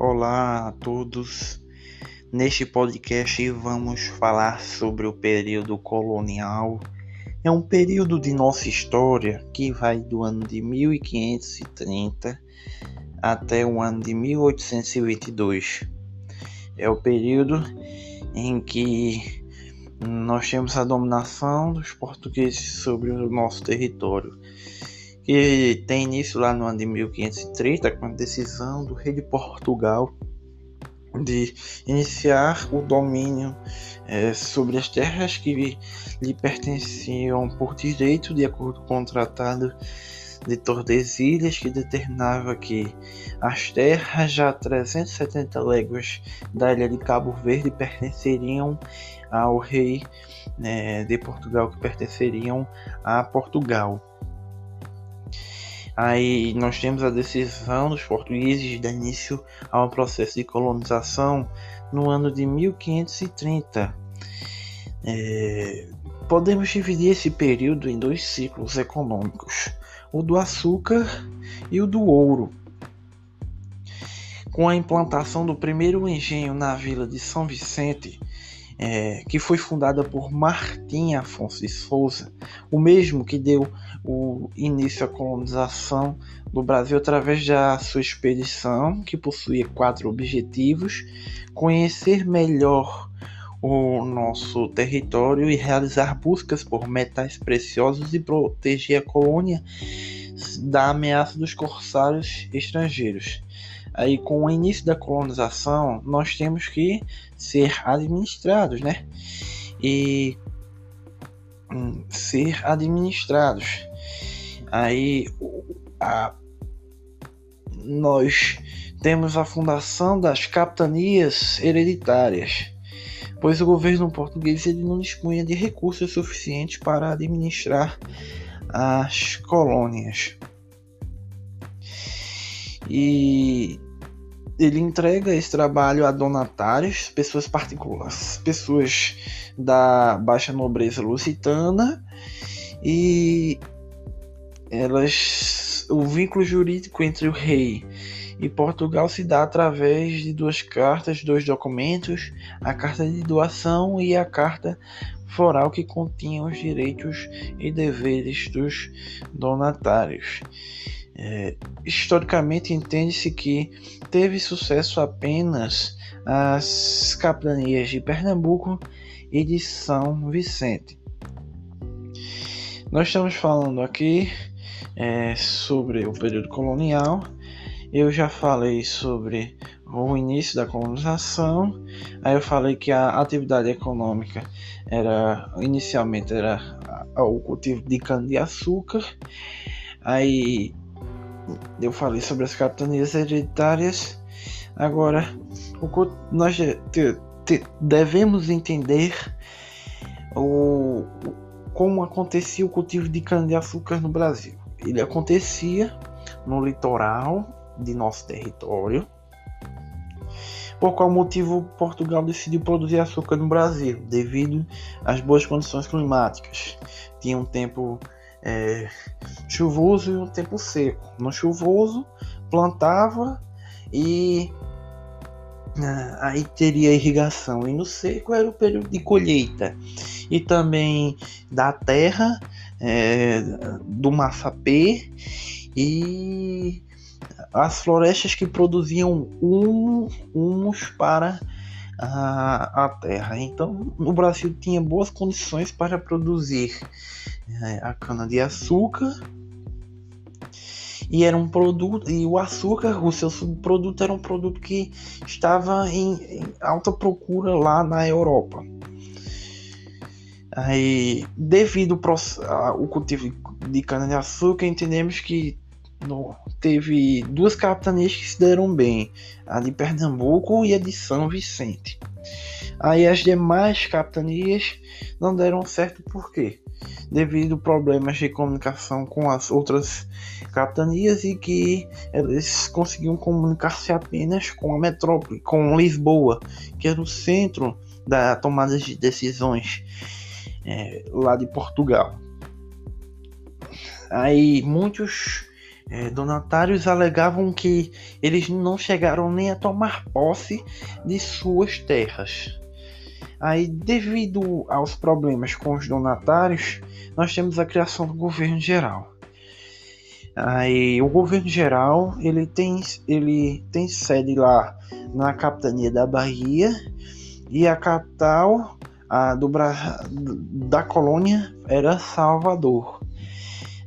Olá a todos. Neste podcast vamos falar sobre o período colonial. É um período de nossa história que vai do ano de 1530 até o ano de 1822. É o período em que nós temos a dominação dos portugueses sobre o nosso território que tem início lá no ano de 1530 com a decisão do rei de Portugal de iniciar o domínio é, sobre as terras que lhe pertenciam por direito, de acordo com o Tratado de Tordesilhas, que determinava que as terras já a 370 léguas da ilha de Cabo Verde pertenceriam ao rei né, de Portugal, que pertenceriam a Portugal. Aí nós temos a decisão dos portugueses de dar início ao processo de colonização no ano de 1530. É, podemos dividir esse período em dois ciclos econômicos: o do açúcar e o do ouro. Com a implantação do primeiro engenho na vila de São Vicente, é, que foi fundada por Martim Afonso de Souza, o mesmo que deu o início à colonização do Brasil através da sua expedição, que possuía quatro objetivos: conhecer melhor o nosso território e realizar buscas por metais preciosos e proteger a colônia da ameaça dos corsários estrangeiros. Aí, com o início da colonização, nós temos que ser administrados, né? E hum, ser administrados. Aí, a, nós temos a fundação das capitanias hereditárias, pois o governo português ele não dispunha de recursos suficientes para administrar as colônias. E ele entrega esse trabalho a donatários, pessoas particulares, pessoas da baixa nobreza lusitana e elas o vínculo jurídico entre o rei e Portugal se dá através de duas cartas, dois documentos, a carta de doação e a carta foral que continha os direitos e deveres dos donatários. É, historicamente entende-se que teve sucesso apenas as capitanias de Pernambuco e de São Vicente. Nós estamos falando aqui é, sobre o período colonial. Eu já falei sobre o início da colonização. Aí eu falei que a atividade econômica era inicialmente era o cultivo de cana de açúcar. Aí eu falei sobre as capitanias hereditárias. Agora, o, nós te, te, devemos entender o, como acontecia o cultivo de cana-de-açúcar no Brasil. Ele acontecia no litoral de nosso território. Por qual motivo Portugal decidiu produzir açúcar no Brasil? Devido às boas condições climáticas. Tinha um tempo é, chuvoso e um tempo seco. No chuvoso, plantava e ah, aí teria irrigação. E no seco era o período de colheita. E também da terra, é, do massapê e as florestas que produziam humus para a, a terra. Então, o Brasil tinha boas condições para produzir é, a cana de açúcar e era um produto e o açúcar, o seu subproduto era um produto que estava em, em alta procura lá na Europa. Aí, devido ao cultivo de cana de açúcar, entendemos que no, teve duas capitanias que se deram bem, a de Pernambuco e a de São Vicente. Aí as demais capitanias não deram certo por quê? Devido a problemas de comunicação com as outras capitanias e que eles conseguiam comunicar-se apenas com a metrópole, com Lisboa, que era o centro da tomada de decisões é, lá de Portugal. Aí muitos é, donatários alegavam que eles não chegaram nem a tomar posse de suas terras. Aí, devido aos problemas com os donatários, nós temos a criação do governo geral. Aí, o governo geral ele tem, ele tem sede lá na capitania da Bahia e a capital a, do, da colônia era Salvador.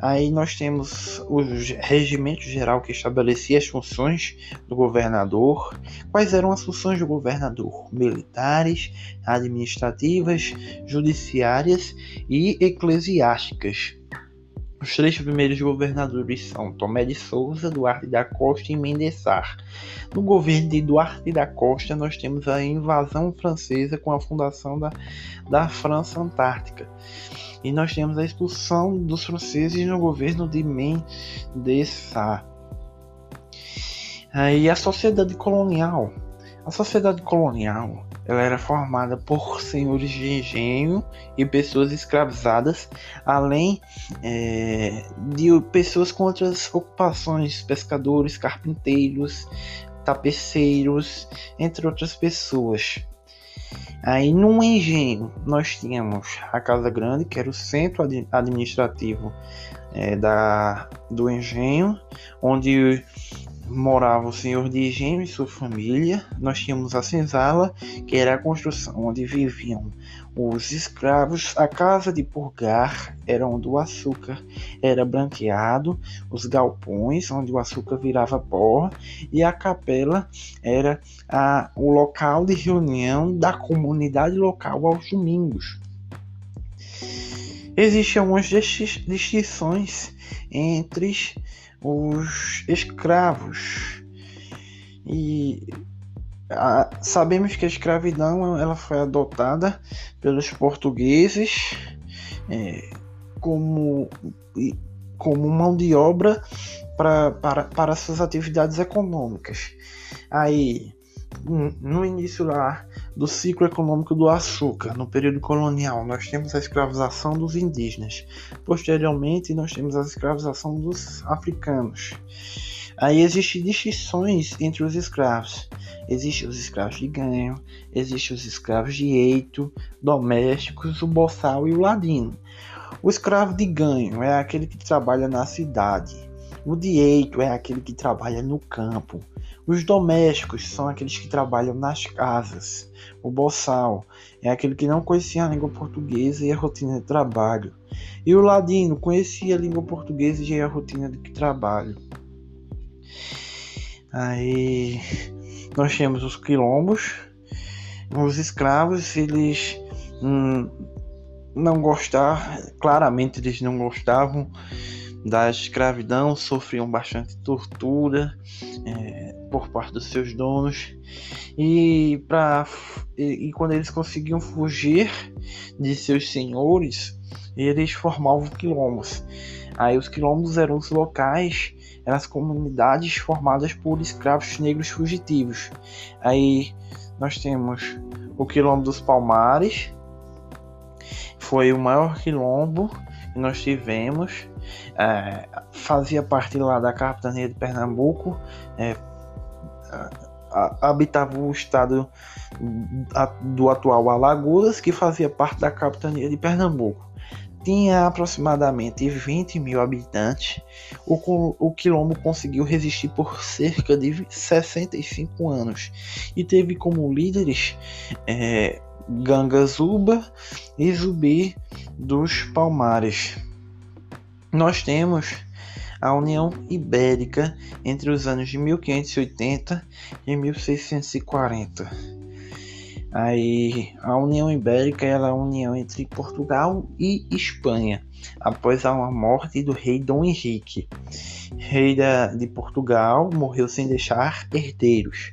Aí nós temos o regimento geral que estabelecia as funções do governador. Quais eram as funções do governador? Militares, administrativas, judiciárias e eclesiásticas. Os três primeiros governadores são Tomé de Souza, Duarte da Costa e Mendessar. No governo de Duarte da Costa, nós temos a invasão francesa com a fundação da, da França Antártica. E nós temos a expulsão dos franceses no governo de Mendessar. Aí a sociedade colonial. A sociedade colonial ela era formada por senhores de engenho e pessoas escravizadas, além é, de pessoas com outras ocupações, pescadores, carpinteiros, tapeceiros, entre outras pessoas. Aí no engenho nós tínhamos a Casa Grande, que era o centro administrativo é, da, do engenho, onde morava o senhor de engenho e sua família. Nós tínhamos a senzala, que era a construção onde viviam os escravos. A casa de purgar era onde o açúcar era branqueado, os galpões onde o açúcar virava pó e a capela era a, o local de reunião da comunidade local aos domingos. Existem algumas distinções entre os escravos. E a, sabemos que a escravidão ela foi adotada pelos portugueses é, como, como mão de obra pra, para, para suas atividades econômicas. Aí, no início lá do ciclo econômico do açúcar, no período colonial, nós temos a escravização dos indígenas. Posteriormente, nós temos a escravização dos africanos. Aí existem distinções entre os escravos. Existem os escravos de ganho, existem os escravos de eito, domésticos, o boçal e o ladino. O escravo de ganho é aquele que trabalha na cidade. O de eito é aquele que trabalha no campo. Os domésticos são aqueles que trabalham nas casas. O boçal é aquele que não conhecia a língua portuguesa e a rotina de trabalho. E o ladino conhecia a língua portuguesa e a rotina de trabalho. Aí nós temos os quilombos. Os escravos, eles hum, não gostavam, claramente eles não gostavam da escravidão, sofriam bastante tortura é, por parte dos seus donos e, pra, e, e, quando eles conseguiam fugir de seus senhores, eles formavam quilombos. Aí os quilombos eram os locais, eram as comunidades formadas por escravos negros fugitivos. Aí nós temos o quilombo dos Palmares, foi o maior quilombo que nós tivemos é, fazia parte lá da capitania de Pernambuco, é, habitava o estado do atual Alagoas, que fazia parte da capitania de Pernambuco. Tinha aproximadamente 20 mil habitantes. O, quilombo conseguiu resistir por cerca de 65 anos e teve como líderes é, Gangazuba e Zubi dos Palmares nós temos a União Ibérica entre os anos de 1580 e 1640. Aí a União Ibérica ela é a união entre Portugal e Espanha após a morte do rei Dom Henrique. Rei da, de Portugal morreu sem deixar herdeiros,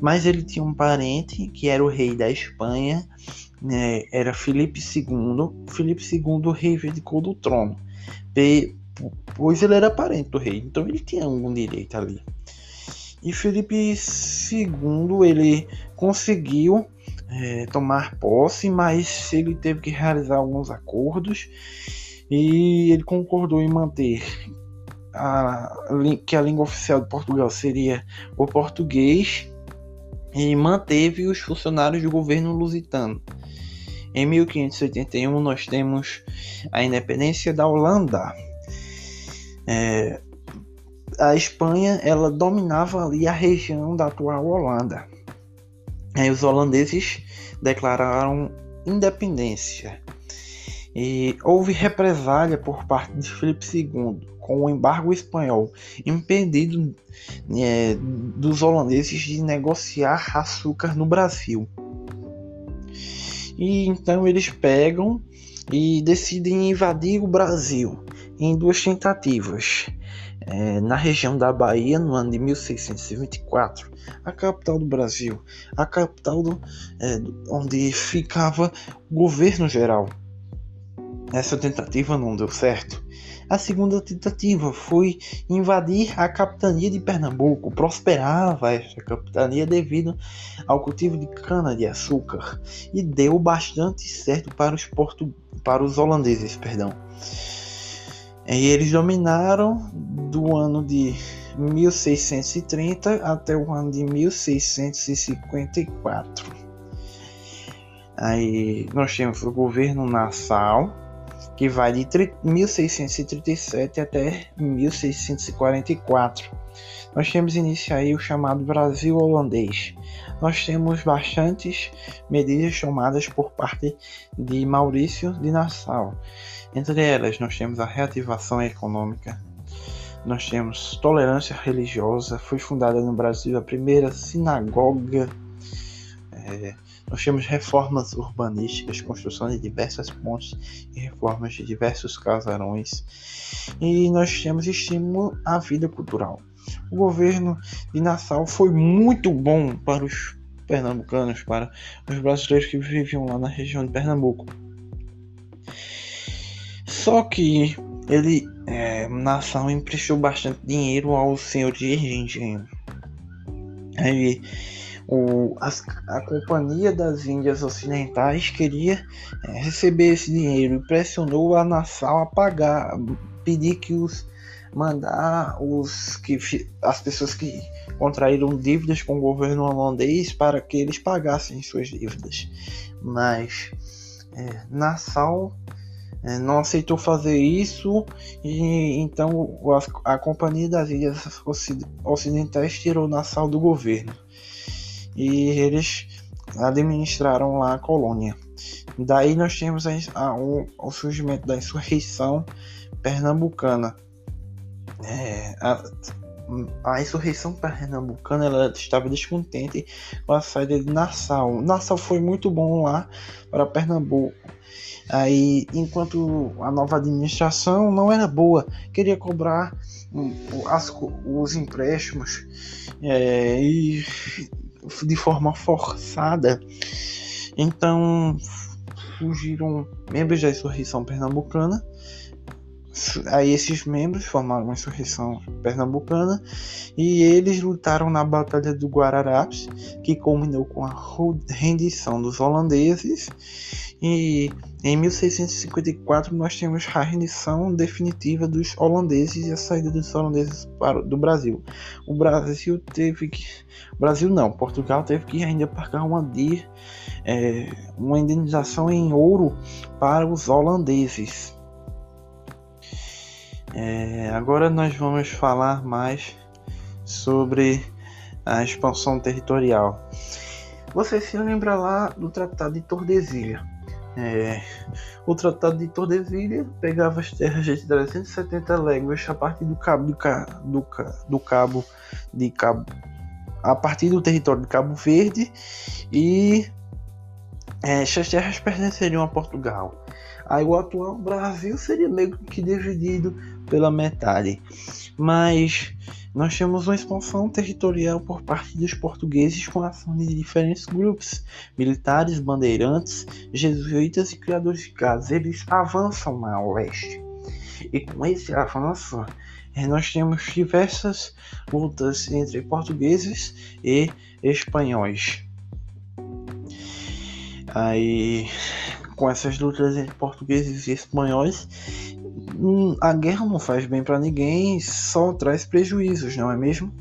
mas ele tinha um parente que era o rei da Espanha, né, era Filipe II. Filipe II reivindicou do trono pois ele era parente do rei, então ele tinha algum direito ali. E Felipe II ele conseguiu é, tomar posse, mas ele teve que realizar alguns acordos e ele concordou em manter a, que a língua oficial de Portugal seria o português e manteve os funcionários do governo lusitano. Em 1581 nós temos a independência da Holanda. É, a Espanha ela dominava ali a região da atual Holanda. Aí os holandeses declararam independência. E houve represália por parte de Filipe II com o embargo espanhol, impedindo é, dos holandeses de negociar açúcar no Brasil. E então eles pegam e decidem invadir o Brasil em duas tentativas. É, na região da Bahia, no ano de 1624, a capital do Brasil, a capital do, é, onde ficava o governo geral. Essa tentativa não deu certo. A segunda tentativa foi invadir a capitania de Pernambuco. Prosperava esta capitania devido ao cultivo de cana-de-açúcar e deu bastante certo para os, portu... para os holandeses. Perdão. E eles dominaram do ano de 1630 até o ano de 1654. Aí nós temos o governo Nassau, que vai de 1637 até 1644. Nós temos iniciar aí o chamado Brasil holandês. Nós temos bastantes medidas tomadas por parte de Maurício de Nassau. Entre elas, nós temos a reativação econômica, nós temos tolerância religiosa. Foi fundada no Brasil a primeira sinagoga. É, nós temos reformas urbanísticas, construção de diversas pontes e reformas de diversos casarões. E nós temos estímulo à vida cultural. O governo de Nassau foi muito bom para os pernambucanos, para os brasileiros que viviam lá na região de Pernambuco. Só que ele, é, Nassau, emprestou bastante dinheiro ao senhor de engenho. Aí o, a, a Companhia das Índias Ocidentais queria é, receber esse dinheiro e pressionou a Nassau a pagar, pedir que os mandar os que as pessoas que contraíram dívidas com o governo holandês para que eles pagassem suas dívidas. Mas é, Nassau não aceitou fazer isso e então a, a Companhia das Ilhas Ocidentais tirou Nassau do governo e eles administraram lá a colônia. Daí nós temos a, a, o, o, surgimento da insurreição pernambucana. É, a, insurreição pernambucana ela estava descontente com a saída de Nassau. Nassau foi muito bom lá para Pernambuco. Aí, enquanto a nova administração não era boa, queria cobrar as, os empréstimos é, e de forma forçada. Então surgiram membros da insurreição pernambucana. Aí esses membros formaram uma insurreição pernambucana e eles lutaram na Batalha do Guararapes, que culminou com a rendição dos holandeses e em 1654 nós temos a rendição definitiva dos holandeses e a saída dos holandeses para, do Brasil. O Brasil teve que. Brasil não, Portugal teve que ainda pagar uma, é, uma indenização em ouro para os holandeses. É, agora nós vamos falar mais sobre a expansão territorial. Você se lembra lá do Tratado de Tordesilhas? É, o Tratado de Tordesilhas pegava as terras de 370 léguas a partir do cabo, do, do, do cabo de cabo a partir do território de Cabo Verde e é, essas terras pertenceriam a Portugal. Aí o atual Brasil seria meio que dividido pela metade. Mas nós temos uma expansão territorial por parte dos portugueses com ação de diferentes grupos, militares, bandeirantes, jesuítas e criadores de casas. Eles avançam a oeste. E com esse avanço, eh, nós temos diversas lutas entre portugueses e espanhóis. Aí, com essas lutas entre portugueses e espanhóis, a guerra não faz bem para ninguém, só traz prejuízos, não é mesmo?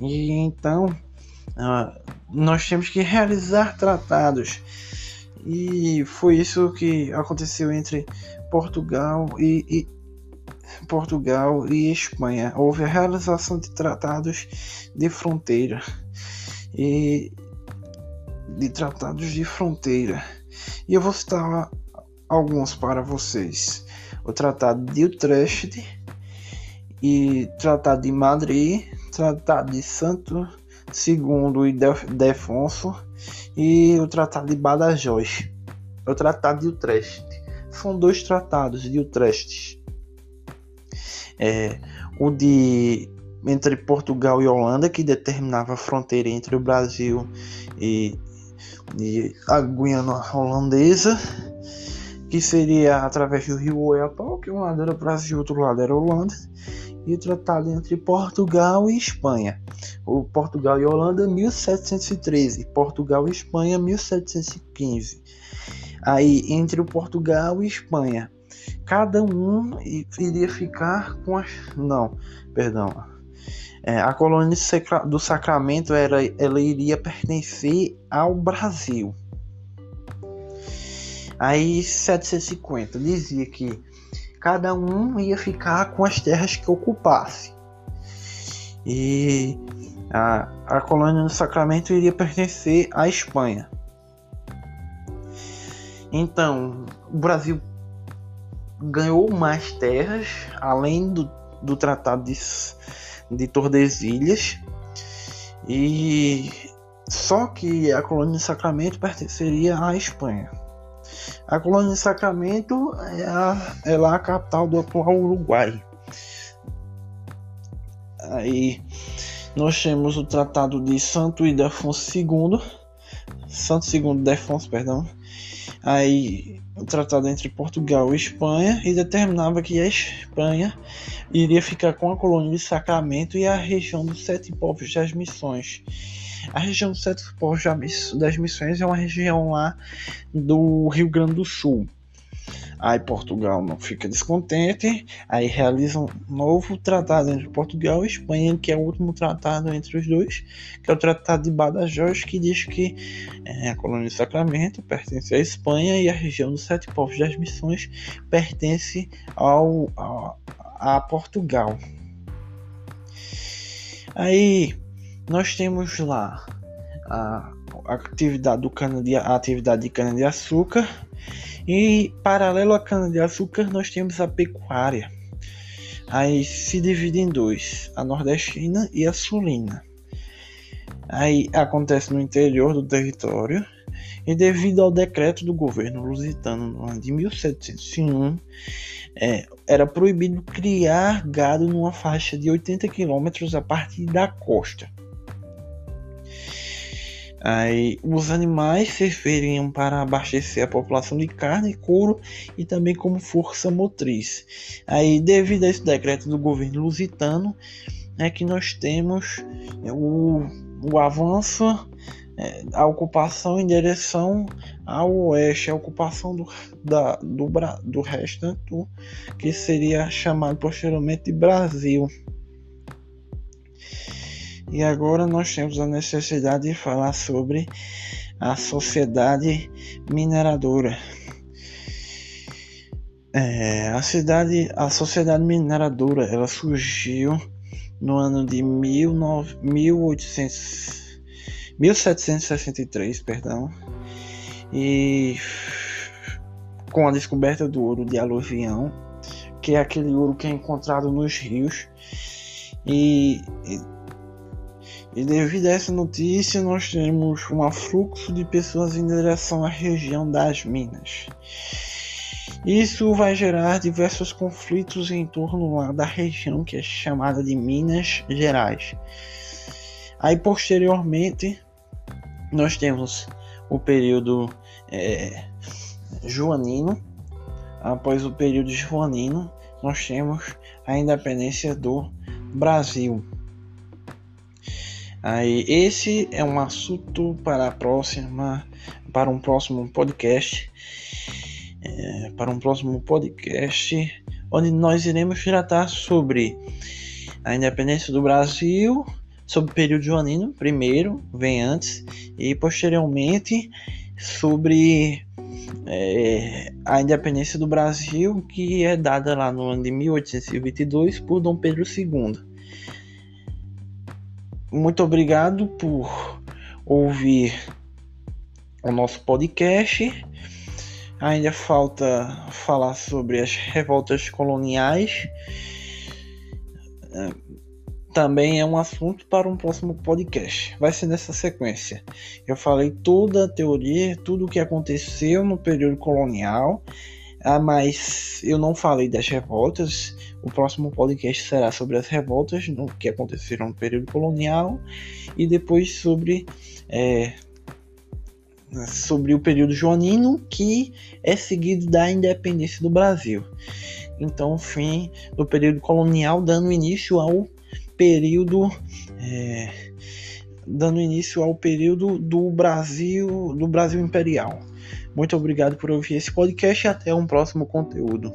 E então uh, nós temos que realizar tratados. E foi isso que aconteceu entre Portugal e, e Portugal e Espanha. Houve a realização de tratados de fronteira e de tratados de fronteira. E eu vou citar alguns para vocês. O Tratado de Utrecht e Tratado de Madrid, Tratado de Santo II e Defonso e o Tratado de Badajoz. O Tratado de Utrecht. São dois tratados de Utrecht. É, o de entre Portugal e Holanda, que determinava a fronteira entre o Brasil e, e a Guiana holandesa, que seria através do rio Oiapoque, que um lado era Brasil, outro lado era Holanda, e o tratado entre Portugal e Espanha. O Portugal e Holanda 1713, Portugal e Espanha 1715. Aí entre o Portugal e Espanha, cada um iria ficar com as não, perdão, é, a colônia do Sacramento era, ela iria pertencer ao Brasil. Aí 750 dizia que cada um ia ficar com as terras que ocupasse. E a, a colônia do Sacramento iria pertencer à Espanha. Então, o Brasil ganhou mais terras, além do, do Tratado de de Tordesilhas. E só que a colônia de Sacramento pertenceria à Espanha. A colônia de Sacramento é, a, é lá a capital do atual Uruguai. Aí nós temos o Tratado de Santo Ildefonso II, Santo II Defonso, perdão. Aí o tratado entre Portugal e Espanha e determinava que a Espanha iria ficar com a colônia de Sacramento e a região dos Sete Povos das Missões. A região dos Sete Povos das Missões é uma região lá do Rio Grande do Sul. Aí Portugal não fica descontente, aí realiza um novo tratado entre Portugal e Espanha, que é o último tratado entre os dois, que é o Tratado de Badajoz, que diz que é, a colônia de Sacramento pertence à Espanha e a região dos Sete Povos das Missões pertence ao, a, a Portugal. Aí nós temos lá a, atividade do cana de, a atividade de cana de açúcar e paralelo à cana-de-açúcar, nós temos a pecuária. Aí se divide em dois, a nordestina e a sulina. Aí acontece no interior do território e devido ao decreto do governo lusitano no ano de 1701, é, era proibido criar gado numa faixa de 80 quilômetros a partir da costa. Aí, os animais serviriam para abastecer a população de carne e couro e também como força motriz. Aí, devido a esse decreto do governo lusitano, é que nós temos é, o, o avanço, é, a ocupação em direção ao oeste, a ocupação do, da, do, do restante, que seria chamado posteriormente de Brasil. E agora nós temos a necessidade de falar sobre a sociedade mineradora. É, a cidade, a sociedade mineradora, ela surgiu no ano de 19, 1800, 1763, perdão, e com a descoberta do ouro de aluvião, que é aquele ouro que é encontrado nos rios, e, e e devido a essa notícia, nós temos um afluxo de pessoas em direção à região das minas. Isso vai gerar diversos conflitos em torno da região que é chamada de Minas Gerais. Aí posteriormente nós temos o período é, joanino. Após o período joanino, nós temos a independência do Brasil. Aí esse é um assunto para a próxima, para um próximo podcast, é, para um próximo podcast onde nós iremos tratar sobre a independência do Brasil, sobre o período joanino, primeiro, vem antes, e posteriormente sobre é, a independência do Brasil, que é dada lá no ano de 1822 por Dom Pedro II. Muito obrigado por ouvir o nosso podcast. Ainda falta falar sobre as revoltas coloniais. Também é um assunto para um próximo podcast. Vai ser nessa sequência. Eu falei toda a teoria, tudo o que aconteceu no período colonial. Ah, mas eu não falei das revoltas. O próximo podcast será sobre as revoltas no, que aconteceram no período colonial e depois sobre é, sobre o período joanino, que é seguido da independência do Brasil. Então, fim do período colonial, dando início ao período. É, dando início ao período do Brasil, do Brasil Imperial. Muito obrigado por ouvir esse podcast e até um próximo conteúdo.